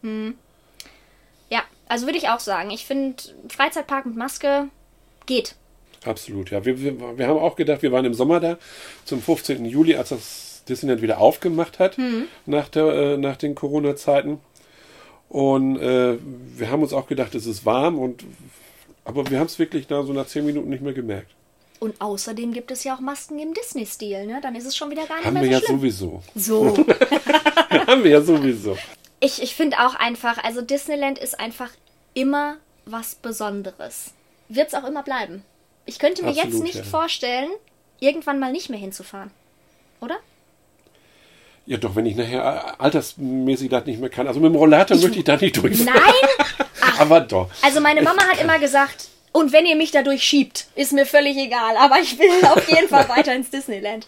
Ja, also würde ich auch sagen. Ich finde, Freizeitpark mit Maske geht. Absolut, ja. Wir, wir, wir haben auch gedacht, wir waren im Sommer da, zum 15. Juli, als das Disneyland wieder aufgemacht hat, nach, der, äh, nach den Corona-Zeiten. Und äh, wir haben uns auch gedacht, es ist warm, und, aber wir haben es wirklich da so nach zehn Minuten nicht mehr gemerkt. Und außerdem gibt es ja auch Masken im Disney-Stil, ne? Dann ist es schon wieder gar nicht Haben mehr wir so ja schlimm. sowieso. So. haben wir ja sowieso. Ich, ich finde auch einfach, also Disneyland ist einfach immer was Besonderes. Wird es auch immer bleiben. Ich könnte mir jetzt Absolut, nicht ja. vorstellen, irgendwann mal nicht mehr hinzufahren. Oder? Ja, doch, wenn ich nachher altersmäßig das nicht mehr kann. Also mit dem Rollator möchte ich da nicht durchfahren. Nein! Aber doch. Also meine Mama hat immer gesagt, und wenn ihr mich dadurch schiebt, ist mir völlig egal, aber ich will auf jeden Fall weiter ins Disneyland.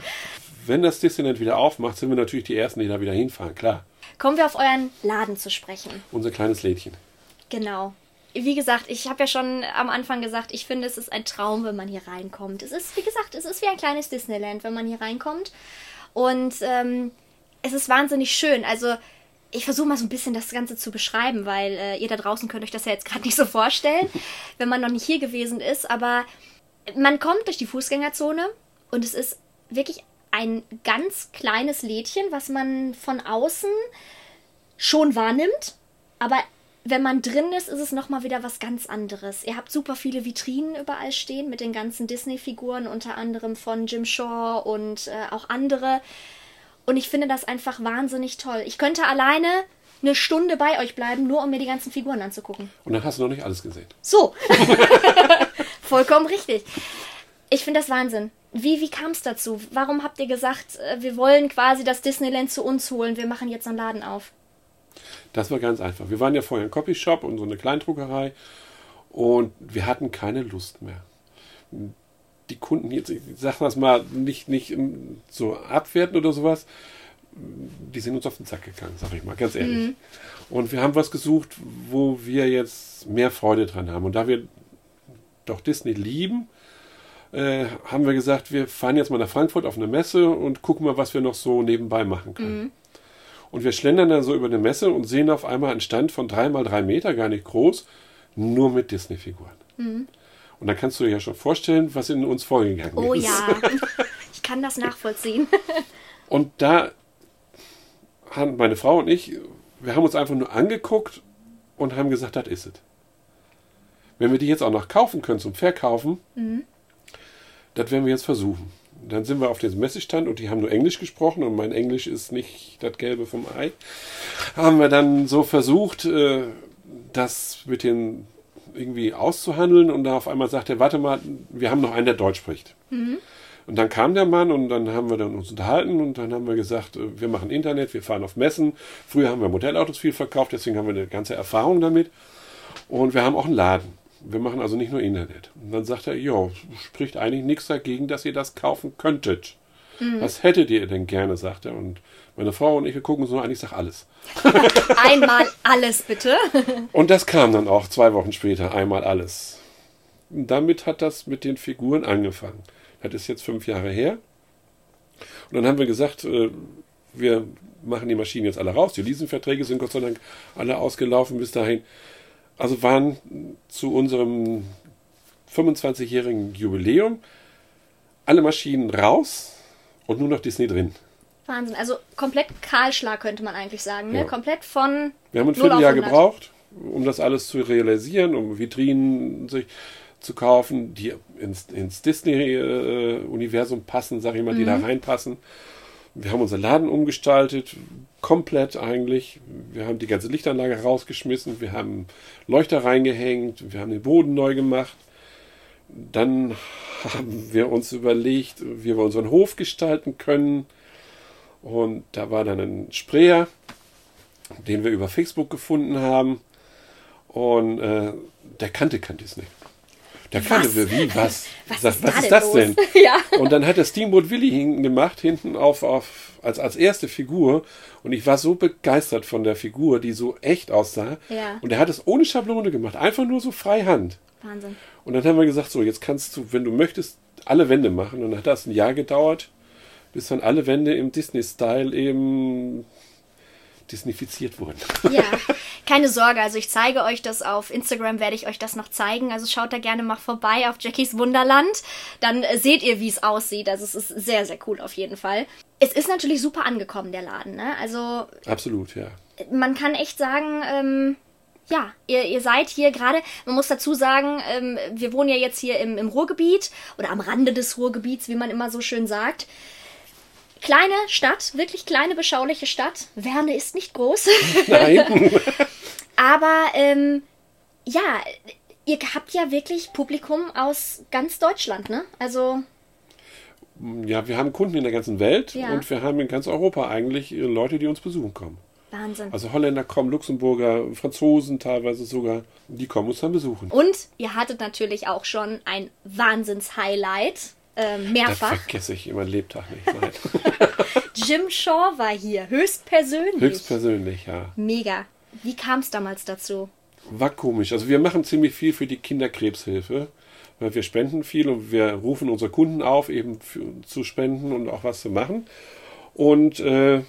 Wenn das Disneyland wieder aufmacht, sind wir natürlich die Ersten, die da wieder hinfahren. Klar, Kommen wir auf euren Laden zu sprechen. unser kleines Lädchen. Genau. Wie gesagt, ich habe ja schon am Anfang gesagt, ich finde, es ist ein Traum, wenn man hier reinkommt. Es ist, wie gesagt, es ist wie ein kleines Disneyland, wenn man hier reinkommt. Und ähm, es ist wahnsinnig schön. Also, ich versuche mal so ein bisschen das Ganze zu beschreiben, weil äh, ihr da draußen könnt euch das ja jetzt gerade nicht so vorstellen, wenn man noch nicht hier gewesen ist. Aber man kommt durch die Fußgängerzone und es ist wirklich ein ganz kleines Lädchen, was man von außen schon wahrnimmt. Aber wenn man drin ist, ist es nochmal wieder was ganz anderes. Ihr habt super viele Vitrinen überall stehen mit den ganzen Disney-Figuren, unter anderem von Jim Shaw und äh, auch andere. Und ich finde das einfach wahnsinnig toll. Ich könnte alleine eine Stunde bei euch bleiben, nur um mir die ganzen Figuren anzugucken. Und dann hast du noch nicht alles gesehen. So. Vollkommen richtig. Ich finde das Wahnsinn. Wie, wie kam es dazu? Warum habt ihr gesagt, äh, wir wollen quasi das Disneyland zu uns holen, wir machen jetzt einen Laden auf? Das war ganz einfach. Wir waren ja vorher ein Copyshop und so eine Kleindruckerei und wir hatten keine Lust mehr. Die Kunden jetzt, ich sag das mal, nicht, nicht ähm, so abwerten oder sowas, die sind uns auf den Sack gegangen, sag ich mal, ganz ehrlich. Und wir haben was gesucht, wo wir jetzt mehr Freude dran haben. Und da wir doch Disney lieben, äh, haben wir gesagt, wir fahren jetzt mal nach Frankfurt auf eine Messe und gucken mal, was wir noch so nebenbei machen können. Und wir schlendern dann so über eine Messe und sehen auf einmal einen Stand von drei mal drei Meter, gar nicht groß, nur mit Disney-Figuren. Und dann kannst du dir ja schon vorstellen, was in uns vorgegangen Oh ist. ja, ich kann das nachvollziehen. Und da haben meine Frau und ich, wir haben uns einfach nur angeguckt und haben gesagt, das ist es. Wenn wir die jetzt auch noch kaufen können zum Verkaufen, das werden wir jetzt versuchen. Dann sind wir auf diesem Messestand und die haben nur Englisch gesprochen und mein Englisch ist nicht das Gelbe vom Ei. Haben wir dann so versucht, äh, das mit den irgendwie auszuhandeln und da auf einmal sagt er, warte mal, wir haben noch einen, der Deutsch spricht. Und dann kam der Mann und dann haben wir dann uns unterhalten und dann haben wir gesagt, äh, wir machen Internet, wir fahren auf Messen. Früher haben wir Modellautos viel verkauft, deswegen haben wir eine ganze Erfahrung damit. Und wir haben auch einen Laden. Wir machen also nicht nur Internet. Und dann sagt er, ja, spricht eigentlich nichts dagegen, dass ihr das kaufen könntet. Was hättet ihr denn gerne, sagt er. Und meine Frau und ich, wir gucken so, eigentlich sag alles. Einmal alles bitte. Und das kam dann auch zwei Wochen später, einmal alles. Und damit hat das mit den Figuren angefangen. Das ist jetzt fünf Jahre her. Und dann haben wir gesagt, äh, wir machen die Maschinen jetzt alle raus. Die Leasingverträge sind Gott sei Dank alle ausgelaufen bis dahin. Also waren zu unserem 25-jährigen Jubiläum alle Maschinen raus und nur noch Disney drin. Wahnsinn. Also komplett Kahlschlag könnte man eigentlich sagen. Ne? Ja. Komplett von. Wir haben ein 0 auf Vierteljahr 100. gebraucht, um das alles zu realisieren, um Vitrinen sich zu kaufen, die ins, ins Disney-Universum passen, sag ich mal, die da reinpassen. Wir haben unseren Laden umgestaltet, komplett eigentlich. Wir haben die ganze Lichtanlage rausgeschmissen, wir haben Leuchter reingehängt, wir haben den Boden neu gemacht. Dann haben wir uns überlegt, wie wir unseren Hof gestalten können. Und da war dann ein Sprayer, den wir über Facebook gefunden haben. Und äh, der kannte kein Disney. Der kannte wir wie, was? Was Sag, ist was da ist das los? denn? Ja. Und dann hat der Steamboat Willy hinten gemacht, hinten auf, auf als, als erste Figur. Und ich war so begeistert von der Figur, die so echt aussah. Ja. Und er hat es ohne Schablone gemacht, einfach nur so freihand. Wahnsinn. Und dann haben wir gesagt, so, jetzt kannst du, wenn du möchtest, alle Wände machen. Und dann hat das ein Jahr gedauert, bis dann alle Wände im Disney-Style eben disneyfiziert wurden. Ja, keine Sorge. Also ich zeige euch das auf Instagram, werde ich euch das noch zeigen. Also schaut da gerne mal vorbei auf Jackies Wunderland. Dann äh, seht ihr, wie es aussieht. Also es ist sehr, sehr cool auf jeden Fall. Es ist natürlich super angekommen, der Laden. Ne? Also Absolut, ja. man kann echt sagen, ähm, ja, ihr, ihr seid hier gerade, man muss dazu sagen, ähm, wir wohnen ja jetzt hier im, im Ruhrgebiet oder am Rande des Ruhrgebiets, wie man immer so schön sagt. Kleine Stadt, wirklich kleine, beschauliche Stadt. Werne ist nicht groß. Nein. Aber ähm, ja, ihr habt ja wirklich Publikum aus ganz Deutschland, ne? Also, ja, wir haben Kunden in der ganzen Welt Ja. und wir haben in ganz Europa eigentlich äh, Leute, die uns besuchen kommen. Wahnsinn. Also Holländer kommen, Luxemburger, Franzosen teilweise sogar, die kommen uns dann besuchen. Und ihr hattet natürlich auch schon ein Wahnsinns-Highlight. Das mehrfach. vergesse ich immer Lebtag nicht. Nein. Jim Shaw war hier, höchstpersönlich. Höchstpersönlich, ja. Mega. Wie kam es damals dazu? War komisch. Also wir machen ziemlich viel für die Kinderkrebshilfe, weil wir spenden viel und wir rufen unsere Kunden auf, eben für, zu spenden und auch was zu machen. Und äh,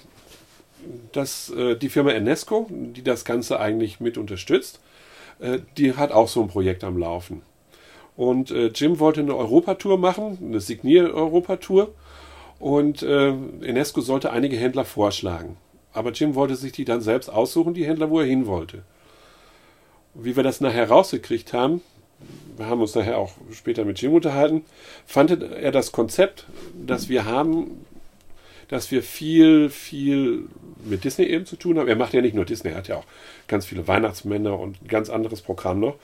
das, äh, die Firma Enesco, die das Ganze eigentlich mit unterstützt, äh, die hat auch so ein Projekt am Laufen. Und äh, Jim wollte eine Europatour machen, eine Signier-Europatour. Und äh, Enesco sollte einige Händler vorschlagen. Aber Jim wollte sich die dann selbst aussuchen, die Händler, wo er hin wollte. Wie wir das nachher rausgekriegt haben, wir haben uns nachher auch später mit Jim unterhalten, fand er das Konzept, das wir haben, dass wir viel, viel mit Disney eben zu tun haben. Er macht ja nicht nur Disney, er hat ja auch ganz viele Weihnachtsmänner und ein ganz anderes Programm noch.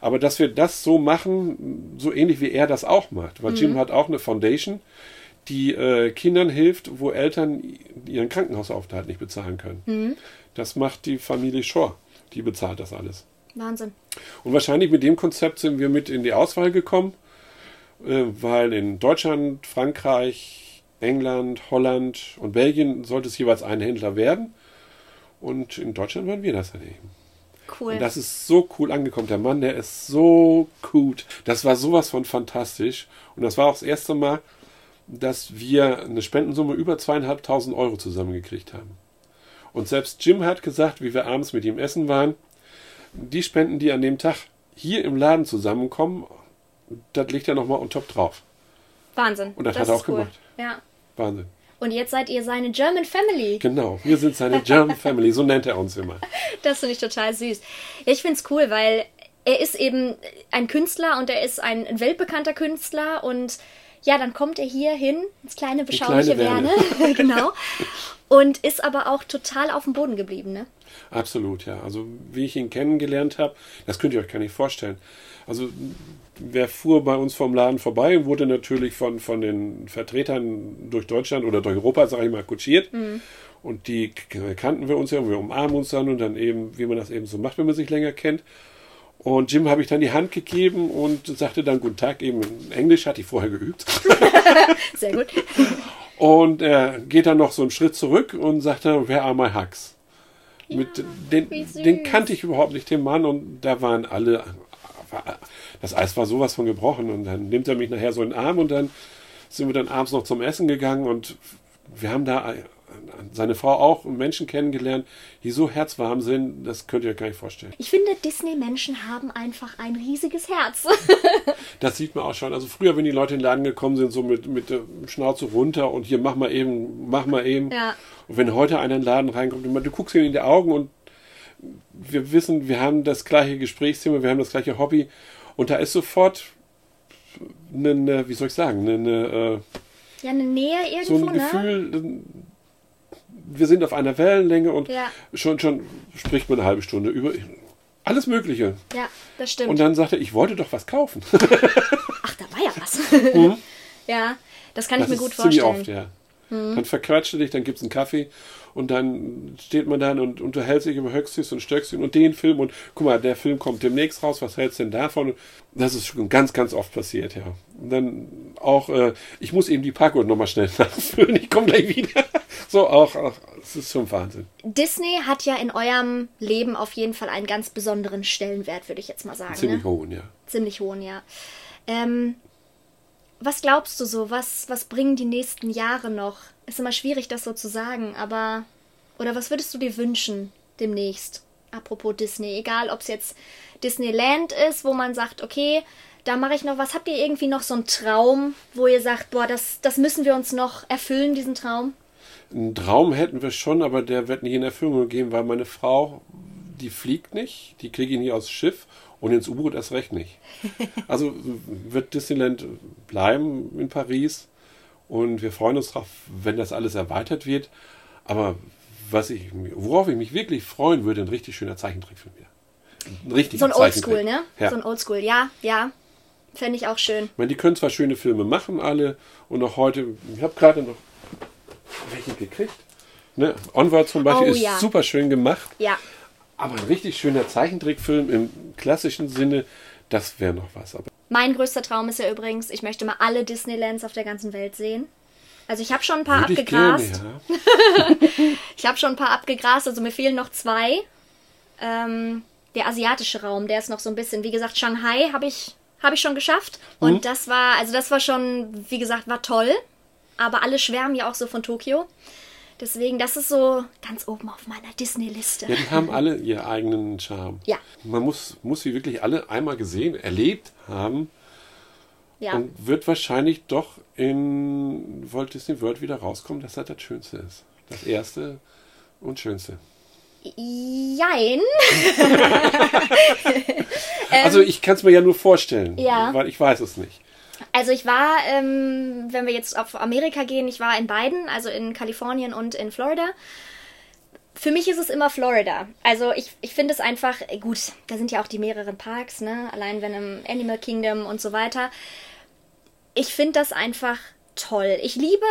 Aber dass wir das so machen, so ähnlich wie er das auch macht. Weil Jim hat auch eine Foundation, die äh, Kindern hilft, wo Eltern ihren Krankenhausaufenthalt nicht bezahlen können. Das macht die Familie Shore. Die bezahlt das alles. Wahnsinn. Und wahrscheinlich mit dem Konzept sind wir mit in die Auswahl gekommen, äh, weil in Deutschland, Frankreich, England, Holland und Belgien sollte es jeweils ein Händler werden. Und in Deutschland waren wir das dann eben. Cool. Und das ist so cool angekommen. Der Mann, der ist so gut. Das war sowas von fantastisch. Und das war auch das erste Mal, dass wir eine Spendensumme über zweieinhalbtausend Euro zusammengekriegt haben. Und selbst Jim hat gesagt, wie wir abends mit ihm essen waren, die Spenden, die an dem Tag hier im Laden zusammenkommen, das liegt ja nochmal on top drauf. Wahnsinn. Und das hat er auch gemacht. Ja. Wahnsinn. Und jetzt seid ihr seine German Family. Genau, wir sind seine German Family, so nennt er uns immer. Das finde ich total süß. Ja, ich finde es cool, weil er ist eben ein Künstler und er ist ein weltbekannter Künstler und ja, dann kommt er hier hin, ins kleine beschauliche kleine Werne, genau, und ist aber auch total auf dem Boden geblieben, ne? Absolut, ja. Also wie ich ihn kennengelernt habe, das könnt ihr euch gar nicht vorstellen. Also wer fuhr bei uns vom Laden vorbei und wurde natürlich von, von den Vertretern durch Deutschland oder durch Europa, sage ich mal, kutschiert. Und die kannten wir uns ja und wir umarmen uns dann und dann eben, wie man das eben so macht, wenn man sich länger kennt. Und Jim habe ich dann die Hand gegeben und sagte dann Guten Tag, eben in Englisch, hatte ich vorher geübt. Sehr gut. Und er geht dann noch so einen Schritt zurück und sagt dann, where are my hugs? Mit den, den kannte ich überhaupt nicht, den Mann, und da waren alle, das Eis war sowas von gebrochen. Und dann nimmt er mich nachher so in den Arm und dann sind wir dann abends noch zum Essen gegangen und wir haben da seine Frau auch und Menschen kennengelernt, die so herzwarm sind, das könnt ihr euch gar nicht vorstellen. Ich finde, Disney-Menschen haben einfach ein riesiges Herz. Das sieht man auch schon. Also früher, wenn die Leute in den Laden gekommen sind, so mit, mit der Schnauze runter und hier mach mal eben, mach mal eben. Ja. Und wenn heute einer in den Laden reinkommt, immer, du guckst ihm in die Augen und wir wissen, wir haben das gleiche Gesprächsthema, wir haben das gleiche Hobby und da ist sofort eine, eine wie soll ich sagen, eine, Ja, eine Nähe äh, so irgendwo, ein ne? Gefühl, wir sind auf einer Wellenlänge und Ja. schon, schon spricht man eine halbe Stunde über alles Mögliche. Ja, das stimmt. Und dann sagt er, ich wollte doch was kaufen. Ach, da war ja was. ja, das kann Mhm. Das ich mir gut vorstellen. oft, ja. Dann verquatscht du dich, dann gibt es einen Kaffee und dann steht man dann und unterhält sich über Höchstes und Stöckchen und den Film und guck mal, der Film kommt demnächst raus, was hältst du denn davon? Das ist schon ganz, ganz oft passiert, ja. Und dann auch, äh, ich muss eben die Parkuhr nochmal schnell nachfüllen, ich komme gleich wieder. So, auch, auch, das ist schon Wahnsinn. Disney hat ja in eurem Leben auf jeden Fall einen ganz besonderen Stellenwert, würde ich jetzt mal sagen. Ziemlich ne? hohen, ja. Ziemlich hohen, ja. Ähm, was glaubst du so? Was, was bringen die nächsten Jahre noch? Ist immer schwierig, das so zu sagen, aber. Oder was würdest du dir wünschen demnächst? Apropos Disney, egal ob es jetzt Disneyland ist, wo man sagt, okay, da mache ich noch was. Habt ihr irgendwie noch so einen Traum, wo ihr sagt, boah, das, das müssen wir uns noch erfüllen, diesen Traum? Einen Traum hätten wir schon, aber der wird nicht in Erfüllung gehen, weil meine Frau, die fliegt nicht, die kriege ich nie aufs Schiff und ins U-Boot erst recht nicht. Also wird Disneyland bleiben in Paris und wir freuen uns darauf, wenn das alles erweitert wird. Aber was ich, worauf ich mich wirklich freuen würde, ein richtig schöner Zeichentrickfilm wieder. Ein richtig so ein Oldschool, ne? Ja. So ein Oldschool, ja, ja. Fände ich auch schön. Ich meine, die können zwar schöne Filme machen, alle, und auch heute, ich habe gerade noch welche gekriegt. Ne? Onward zum Beispiel oh, ist ja. super schön gemacht. Ja. Aber ein richtig schöner Zeichentrickfilm im klassischen Sinne, das wäre noch was. Aber mein größter Traum ist ja übrigens, ich möchte mal alle Disneylands auf der ganzen Welt sehen. Also ich habe schon ein paar Würde abgegrast. Ich, ja. ich habe schon ein paar abgegrast, also mir fehlen noch zwei. Ähm, der asiatische Raum, der ist noch so ein bisschen, wie gesagt, Shanghai habe ich, hab ich schon geschafft. Und mhm. das war, also das war schon, wie gesagt, war toll. Aber alle schwärmen ja auch so von Tokio. Deswegen, das ist so ganz oben auf meiner Disney-Liste. Ja, die haben alle ihren eigenen Charme. Ja. Man muss, muss sie wirklich alle einmal gesehen, erlebt haben. Ja. Und wird wahrscheinlich doch in Walt Disney World wieder rauskommen, dass das das Schönste ist. Das erste und Schönste. Jein. also ich kann es mir ja nur vorstellen, ja. weil ich weiß es nicht. Also ich war, ähm, wenn wir jetzt auf Amerika gehen, ich war in beiden, also in Kalifornien und in Florida. Für mich ist es immer Florida. Also ich, ich finde es einfach, gut, da sind ja auch die mehreren Parks, ne? Allein wenn im Animal Kingdom und so weiter. Ich finde das einfach toll. Ich liebe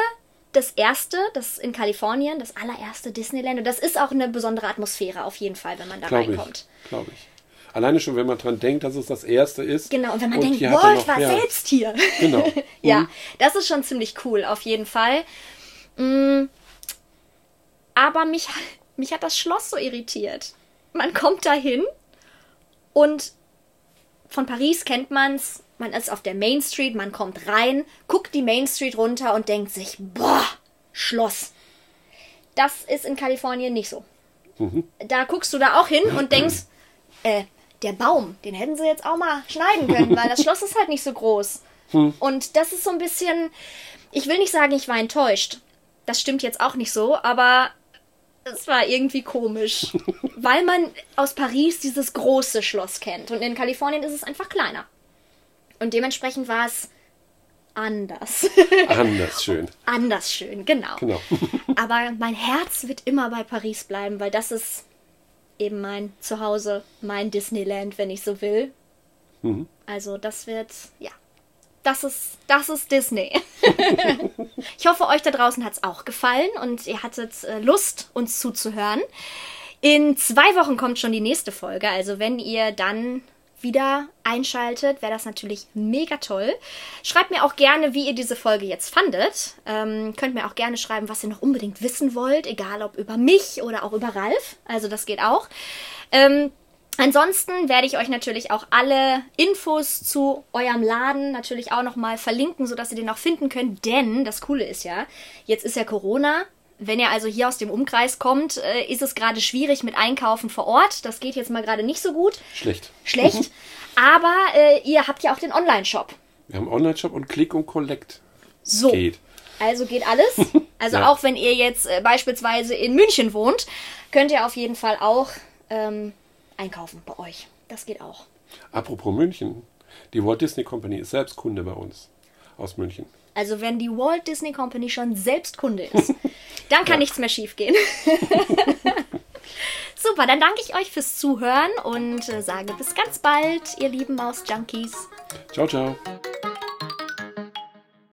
das erste, das in Kalifornien, das allererste Disneyland. Und das ist auch eine besondere Atmosphäre auf jeden Fall, wenn man da Glaub reinkommt. Glaube ich. Alleine schon, wenn man dran denkt, dass es das erste ist. Genau, und wenn man und denkt, boah, ich war selbst hier. Genau. ja, mhm. das ist schon ziemlich cool, auf jeden Fall. Mhm. Aber mich, mich hat das Schloss so irritiert. Man kommt dahin und von Paris kennt man's. Man ist auf der Main Street, man kommt rein, guckt die Main Street runter und denkt sich, boah, Schloss. Das ist in Kalifornien nicht so. Mhm. Da guckst du da auch hin und denkst, äh, der Baum, den hätten sie jetzt auch mal schneiden können, weil das Schloss ist halt nicht so groß. Hm. Und das ist so ein bisschen, ich will nicht sagen, ich war enttäuscht. Das stimmt jetzt auch nicht so, aber es war irgendwie komisch, weil man aus Paris dieses große Schloss kennt und in Kalifornien ist es einfach kleiner. Und dementsprechend war es anders. Anders schön. anders schön, genau. genau. Aber mein Herz wird immer bei Paris bleiben, weil das ist eben mein Zuhause, mein Disneyland, wenn ich so will. Mhm. Also das wird, ja, das ist, das ist Disney. ich hoffe, euch da draußen hat es auch gefallen und ihr hattet äh, Lust, uns zuzuhören. In zwei Wochen kommt schon die nächste Folge. Also wenn ihr dann wieder einschaltet, wäre das natürlich mega toll. Schreibt mir auch gerne, wie ihr diese Folge jetzt fandet. Ähm, könnt mir auch gerne schreiben, was ihr noch unbedingt wissen wollt, egal ob über mich oder auch über Ralf. Also das geht auch. Ähm, Ansonsten werde ich euch natürlich auch alle Infos zu eurem Laden natürlich auch nochmal verlinken, sodass ihr den auch finden könnt. Denn das Coole ist ja, jetzt ist ja Corona. Wenn ihr also hier aus dem Umkreis kommt, äh, ist es gerade schwierig mit Einkaufen vor Ort. Das geht jetzt mal gerade nicht so gut. Schlecht. Schlecht. Aber äh, ihr habt ja auch den Online-Shop. Wir haben Online-Shop und Click und Collect. So. Geht. Also geht alles. Also ja. auch wenn ihr jetzt äh, beispielsweise in München wohnt, könnt ihr auf jeden Fall auch ähm, einkaufen bei euch. Das geht auch. Apropos München. Die Walt Disney Company ist selbst Kunde bei uns aus München. Also wenn die Walt Disney Company schon selbst Kunde ist, dann kann ja. nichts mehr schiefgehen. Super, dann danke ich euch fürs Zuhören und äh, sage bis ganz bald, ihr lieben Maus-Junkies. Ciao, ciao.